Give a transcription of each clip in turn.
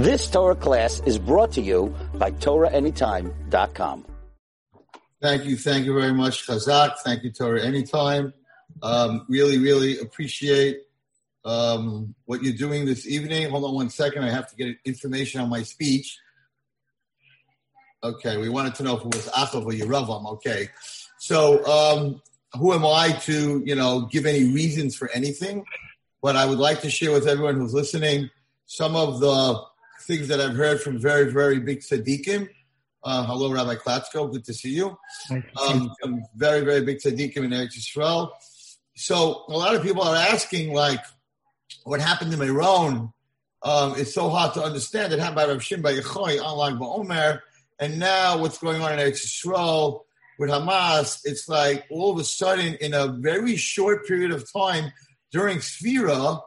This Torah class is brought to you by TorahAnytime.com. Thank you, thank you very much, Chazak. Thank you, Torah Anytime. Um, really, really appreciate um, what you're doing this evening. Hold on one second. I have to get information on my speech. Okay, we wanted to know if it was Achav or Yeravam. Okay, so um, who am I to, you know, give any reasons for anything? But I would like to share with everyone who's listening some of the things that I've heard from very, very big tzaddikim. Uh, hello, Rabbi Klatsko. Good to see you. Um, some very, very big tzaddikim in Eretz Yisrael. So a lot of people are asking, like, what happened to Meron? Um, it's so hard to understand. It happened by Rav Shimon bar Yochai, unlike Ba'omer. And now what's going on in Eretz Yisrael with Hamas, it's like all of a sudden in a very short period of time during Sphira,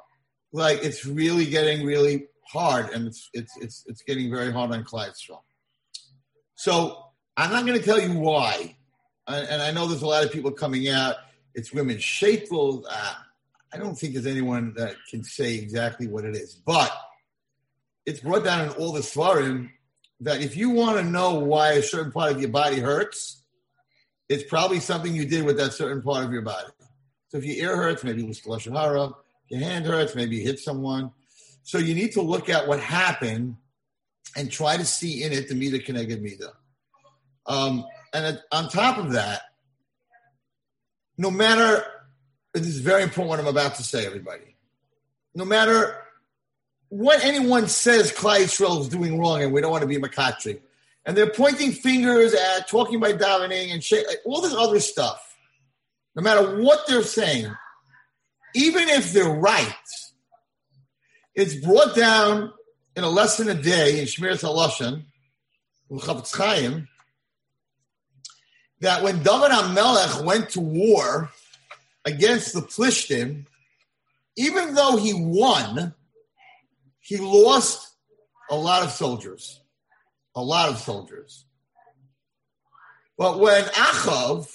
like it's really getting really hard and it's it's it's, it's getting very hard on Clyde So I'm not going to tell you why. And I know there's a lot of people coming out. It's women's sheikhs. Uh, I don't think there's anyone that can say exactly what it is, but it's brought down in all the svarim that if you want to know why a certain part of your body hurts, it's probably something you did with that certain part of your body. So if your ear hurts, maybe it was lashon hara. Your hand hurts, maybe you hit someone. So you need to look at what happened and try to see in it the mida keneged mida. Um, and on top of that, no matter this is very important what I'm about to say, everybody. No matter what anyone says Klal Yisrael is doing wrong, and we don't want to be makatri, and they're pointing fingers at talking by davening and sh- all this other stuff. No matter what they're saying, even if they're right, it's brought down in a lesson a day in Shmir Haloshan, Chaim, that when David HaMelech went to war against the Plishtim, even though he won, he lost a lot of soldiers. A lot of soldiers. But when Achav,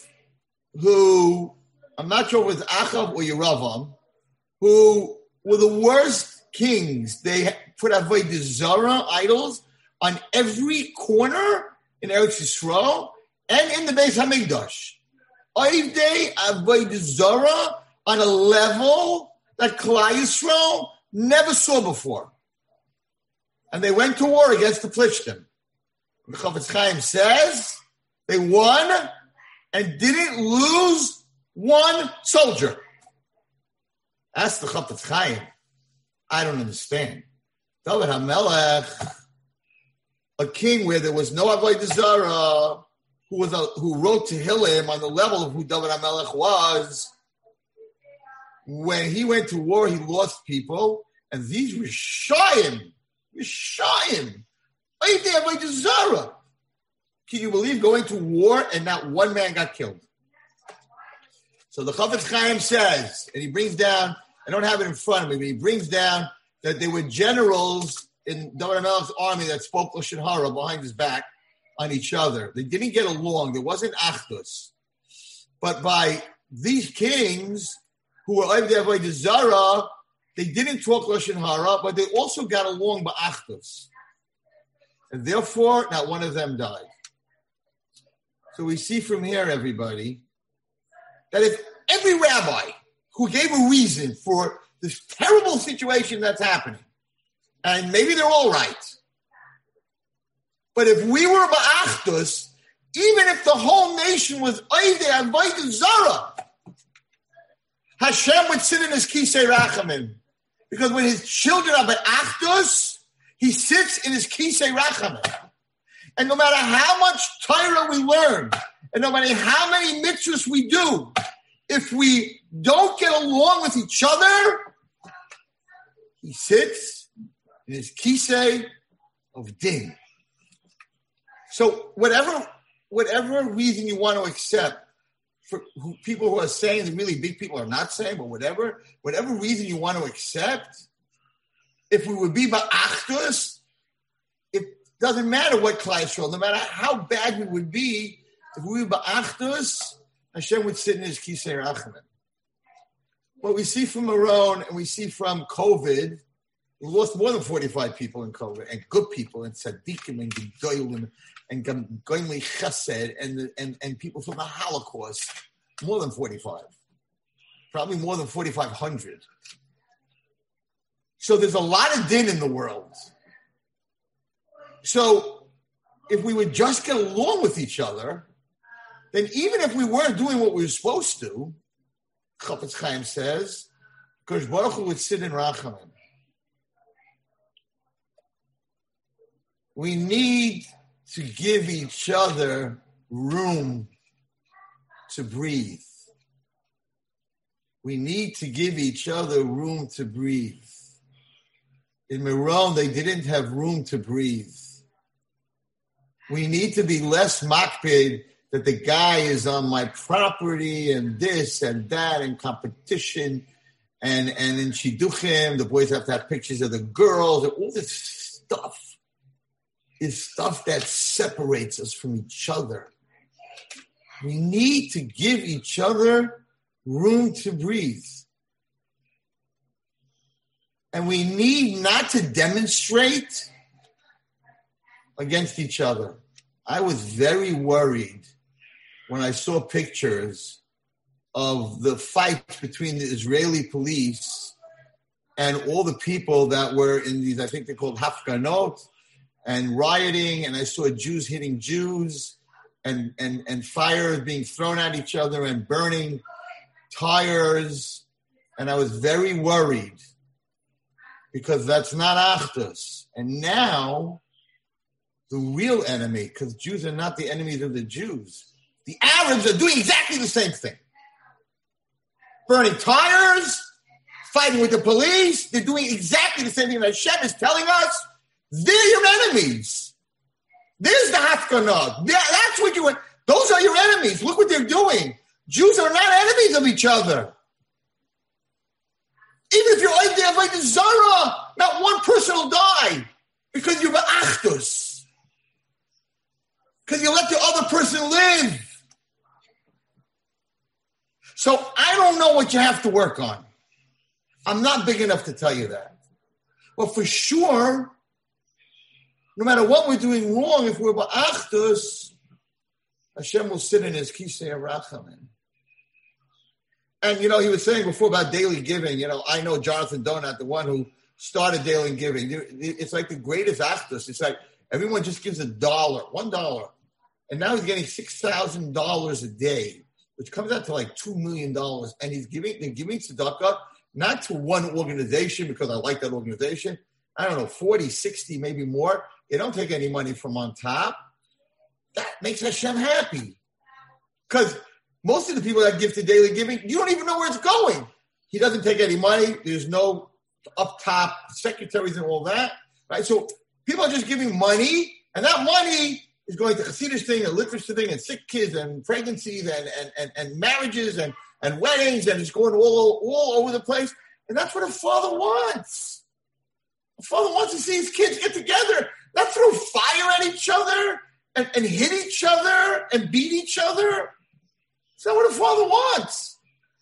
who I'm not sure was Achav or Yeravam, who were the worst kings, they put Avodah Zara idols on every corner in Eretz Yisrael and in the Beis Hamikdash. Oivdei Avodah Zara on a level that Klal Yisrael never saw before. And they went to war against the Plishtim. The Chofetz Chaim says they won and didn't lose one soldier. That's the Chofetz Chaim. I don't understand. David HaMelech, a king where there was no Avodah Zara, who was a, who wrote to him on the level of who David HaMelech was. When he went to war, he lost people, and these were Shayim. Shayim. Avodah Zara. Can you believe going to war and not one man got killed? So the Chofetz Chaim says, and he brings down, I don't have it in front of me, but he brings down that there were generals in David army that spoke Lashon Hara behind his back on each other. They didn't get along. There wasn't achdus. But by these kings who were Avodah Zara, they didn't talk Lashon Hara, but they also got along by achdus. And therefore, not one of them died. So we see from here, everybody, that if every rabbi who gave a reason for this terrible situation that's happening, and maybe they're all right, but if we were Ba'achdus, even if the whole nation was Oide and Zara, Hashem would sit in his Kisei Rachamim. Because when his children are Ba'achdus, he sits in his Kisei Rachamim. And no matter how much Torah we learn, and no matter how many mitzvahs we do, if we don't get along with each other, he sits in his kisei of din. So whatever whatever reason you want to accept for who, people who are saying the really big people are not saying, but whatever whatever reason you want to accept, if we would be ba'achtus, it doesn't matter what Klal no matter how bad we would be, if we were ba'achtus, Hashem would sit in his kisei rachamim. What we see from Meron and we see from COVID We lost more than 45 people in COVID, and good people, and tzaddikim, and gedolim, and goyim chesed, and, and, and people from the Holocaust. More than 45. Probably more than 4,500. So there's a lot of din in the world. So if we would just get along with each other, then even if we weren't doing what we were supposed to, Chafetz Chaim says, because Baruch Hu would sit in Rachamim. We need to give each other room to breathe. We need to give each other room to breathe. In Meron, they didn't have room to breathe. We need to be less makpid that the guy is on my property and this and that and competition and and in shidduchim the boys have to have pictures of the girls and all this stuff is stuff that separates us from each other. We need to give each other room to breathe. And we need not to demonstrate against each other. I was very worried when I saw pictures of the fight between the Israeli police and all the people that were in these, I think they're called Hafganot, and rioting, and I saw Jews hitting Jews, and, and, and fires being thrown at each other, and burning tires, and I was very worried because that's not Achdus. And now, the real enemy, because Jews are not the enemies of the Jews, the Arabs are doing exactly the same thing. Burning tires, fighting with the police. They're doing exactly the same thing that Hashem is telling us. They're your enemies. There's the Hafganah. That's what you want. Those are your enemies. Look what they're doing. Jews are not enemies of each other. Even if you're like there like the Zara, not one person will die because you're achdus. Because you let the other person live. So I don't know what you have to work on. I'm not big enough to tell you that. But for sure, no matter what we're doing wrong, if we're ba'achdus, Hashem will sit in his kisei rachamim. And you know, he was saying before about daily giving. You know, I know Jonathan Donat, the one who started daily giving. It's like the greatest achdus. It's like everyone just gives a dollar, one dollar, and now he's getting six thousand dollars a day which comes out to like $2 million. And he's giving, they're giving tzedakah not to one organization because I like that organization. I don't know, 40, 60, maybe more. They don't take any money from on top. That makes Hashem happy. Because most of the people that give to daily giving, you don't even know where it's going. He doesn't take any money. There's no up top secretaries and all that. Right? So people are just giving money, and that money is going to Hasidic thing and literature thing and sick kids and pregnancies and, and, and, and marriages and, and weddings and it's going all, all over the place. And that's what a father wants. A father wants to see his kids get together, not throw fire at each other and, and hit each other and beat each other. It's not what a father wants.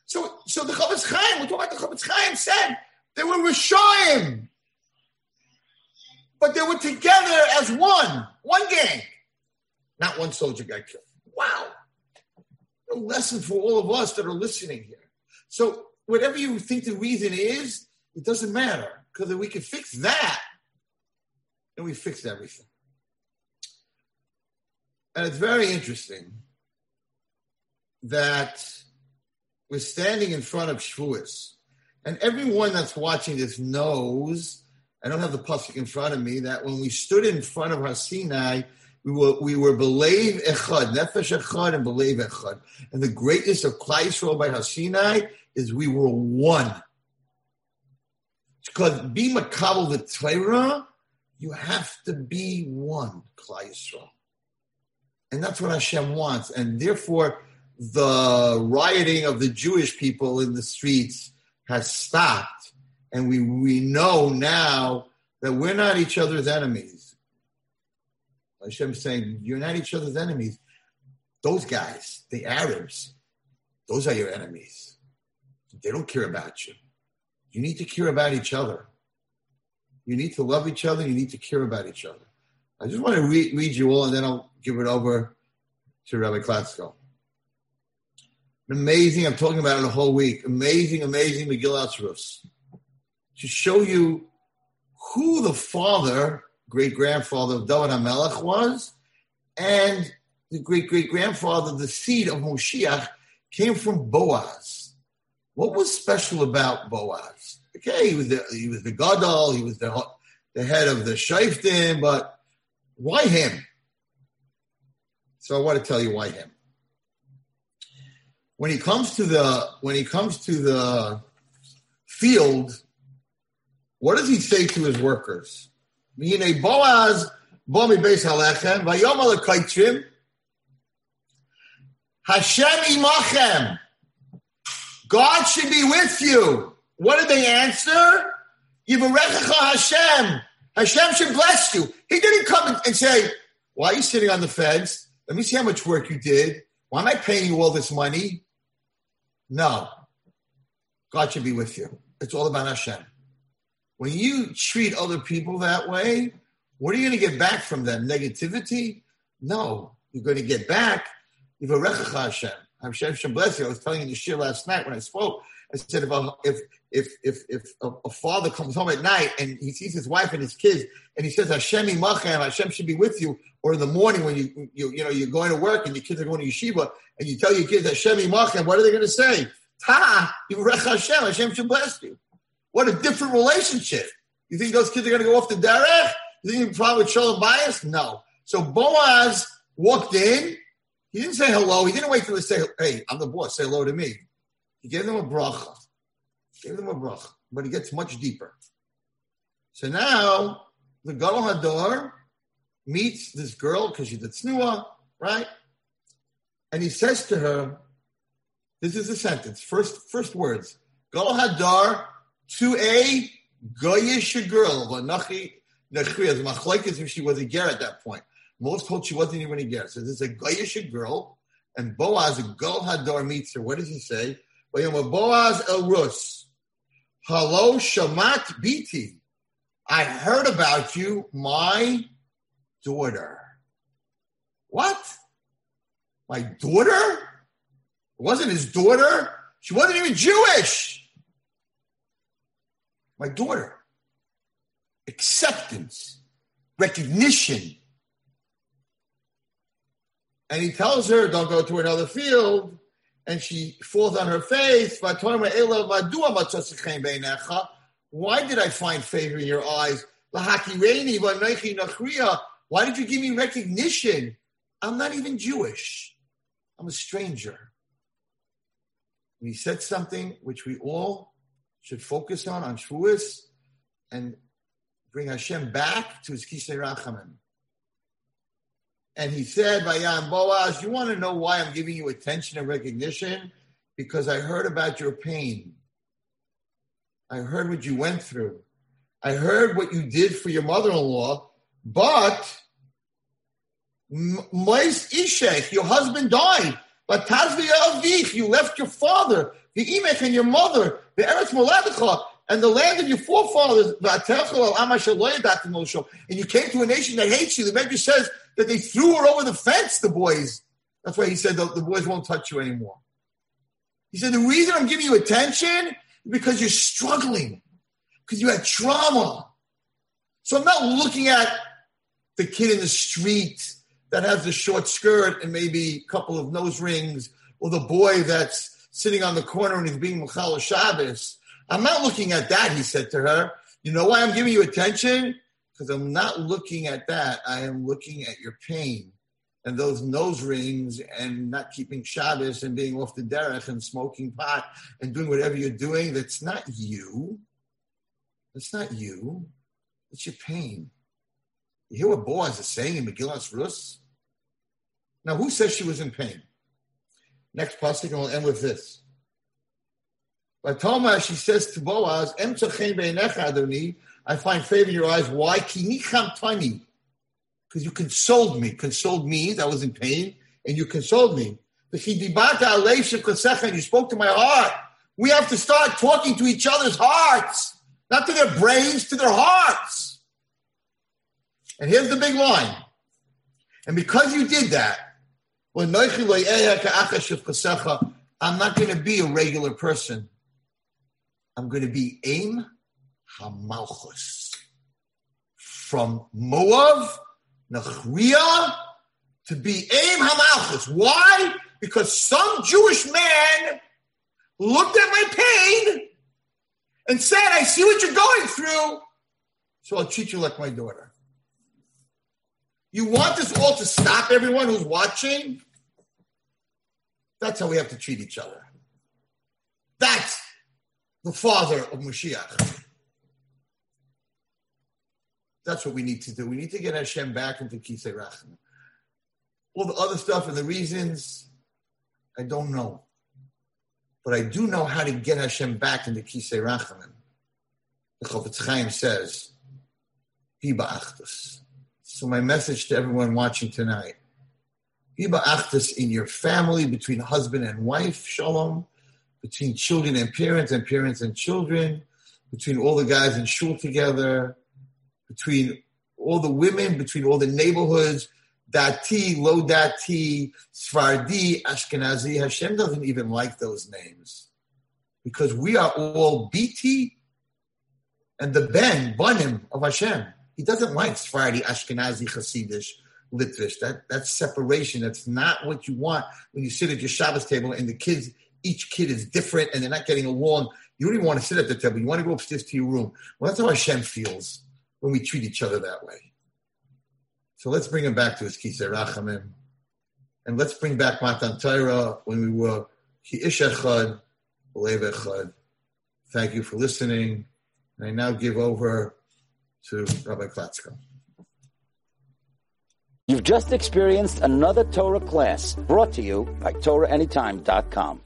So, so the Chafetz Chaim, we're talking about the Chafetz Chaim said they were Rishayim, but they were together as one, one gang. Not one soldier got killed. Wow. A lesson for all of us that are listening here. So, whatever you think the reason is, it doesn't matter because if we can fix that, then we fix everything. And it's very interesting that we're standing in front of Shavuos, and everyone that's watching this knows. I don't have the pasuk in front of me that when we stood in front of Har Sinai, we were we were believe echad, nefesh echad, and believe echad. And the greatness of Klal Yisrael by Har Sinai is we were one. Because be makabel the Torah, you have to be one, Klal Yisrael. And that's what Hashem wants. And therefore, the rioting of the Jewish people in the streets has stopped. And we, we know now that we're not each other's enemies Hashem saying, You're not each other's enemies. Those guys, the Arabs, those are your enemies. They don't care about you. You need to care about each other. You need to love each other. You need to care about each other. I just want to re- read you all, and then I'll give it over to Rabbi Klatsko. Amazing. I'm talking about it a whole week. Amazing, amazing Megillat Rus. To show you who the father, great grandfather of David HaMelech was, and the great great grandfather, the seed of Moshiach, came from Boaz. What was special about Boaz? Okay, he was the, he was the gadol, he was the the head of the shayftim, but why him? So I want to tell you why him. When he comes to the when he comes to the field, what does he say to his workers? Meaning Boaz, Bomi Beis Halechem, Vayom Alekaitzrim, Hashem imachem. God should be with you. What did they answer? Yivarechecha Hashem. Hashem should bless you. He didn't come and say, why are you sitting on the fence? Let me see how much work you did. Why am I paying you all this money? No. God should be with you. It's all about Hashem. When you treat other people that way, what are you going to get back from them? Negativity? No. You're going to get back Yivarechecha Hashem. Hashem should bless you. I was telling you the shir last night when I spoke. I said if a, if if if if a, a, father comes home at night and he sees his wife and his kids and he says Hashem imachem, Hashem should be with you, or in the morning when you you you know you're going to work and your kids are going to yeshiva and you tell your kids Hashem imachem, what are they going to say? Ta, Yivarech Hashem, Hashem should bless you. What a different relationship. You think those kids are going to go off the derech? You think you're probably with Shalom bayis? No. So Boaz walked in he didn't say hello. He didn't wait till they say, hey, I'm the boss, say hello to me. He gave them a bracha. Gave them a bracha. But he gets much deeper. So now the Gadol Hador meets this girl because she's a tznuah, right? And he says to her, this is the sentence, first first words. Gadol Hador to a goyish girl, Vanachi Nechriya, Machlekes if she was a ger at that point. Most told she wasn't even a ger. So there's a goyish girl, and Boaz, a Gol meets her. What does he say? Boaz El Rus. Hello, Shamat Biti. I heard about you, my daughter. What? My daughter? It wasn't his daughter. She wasn't even Jewish. My daughter. Acceptance, recognition, and he tells her, don't go to another field. And she falls on her face. Why did I find favor in your eyes? Why did you give me recognition? I'm not even Jewish. I'm a stranger. And he said something which we all should focus on on Shavuos and bring Hashem back to his Kisei Rachamim. And he said, Vayan Boaz, you want to know why I'm giving you attention and recognition? Because I heard about your pain. I heard what you went through. I heard what you did for your mother in law, but Mois Ishech, your husband died. But Tazvi Avich, you left your father, the Imech and your mother, the Eretz Moladecha, and the land of your forefathers, and you came to a nation that hates you. The Medrash says that they threw her over the fence, the boys. That's why he said the, the boys won't touch you anymore. He said, the reason I'm giving you attention is because you're struggling, because you had trauma. So I'm not looking at the kid in the street that has the short skirt and maybe a couple of nose rings, or the boy that's sitting on the corner and he's being mechalel Shabbos. I'm not looking at that, he said to her. You know why I'm giving you attention? because I'm not looking at that. I am looking at your pain and those nose rings and not keeping Shabbos and being off the derech and smoking pot and doing whatever you're doing. That's not you. That's not you. It's your pain. You hear what Boaz is saying in Megillas Rus? Now, who says she was in pain? Next pasuk, and we'll end with this. But Toma, she says to Boaz, I find favor in your eyes. Why? Because you consoled me. Consoled means I was in pain, and you consoled me. You spoke to my heart. We have to start talking to each other's hearts. not to their brains, to their hearts. And here's the big line. And because you did that, I'm not going to be a regular person. I'm going to be Aim Hamalchus. From Moav, Nachriya, to be Aim Hamalchus. Why? Because some Jewish man looked at my pain and said, I see what you're going through, so I'll treat you like my daughter. You want this all to stop everyone who's watching? That's how we have to treat each other. That's the father of Mashiach. That's what we need to do. We need to get Hashem back into Kisei Rachamim. All the other stuff and the reasons, I don't know. But I do know how to get Hashem back into Kisei Rachamim. The Chofetz Chaim says, Hiba. So my message to everyone watching tonight, Hiba Achtus in your family, between husband and wife, Shalom, between children and parents and parents and children, between all the guys in shul together, between all the women, between all the neighborhoods, Dati, Lo Dati, Sfardi, Ashkenazi. Hashem doesn't even like those names because we are all BT and the Ben, Banim of Hashem. He doesn't like Sfardi, Ashkenazi, Hasidish, Litvish. That, that's separation. That's not what you want when you sit at your Shabbos table and the kids, each kid is different and they're not getting along. You don't even want to sit at the table. You want to go upstairs to your room. Well, that's how Hashem feels when we treat each other that way. So let's bring him back to his Kisei Rachamim. And let's bring back Matan Torah when we were Ki Ish Echad. Thank you for listening. And I now give over to Rabbi Klatzko. You've just experienced another Torah class brought to you by TorahAnytime.com.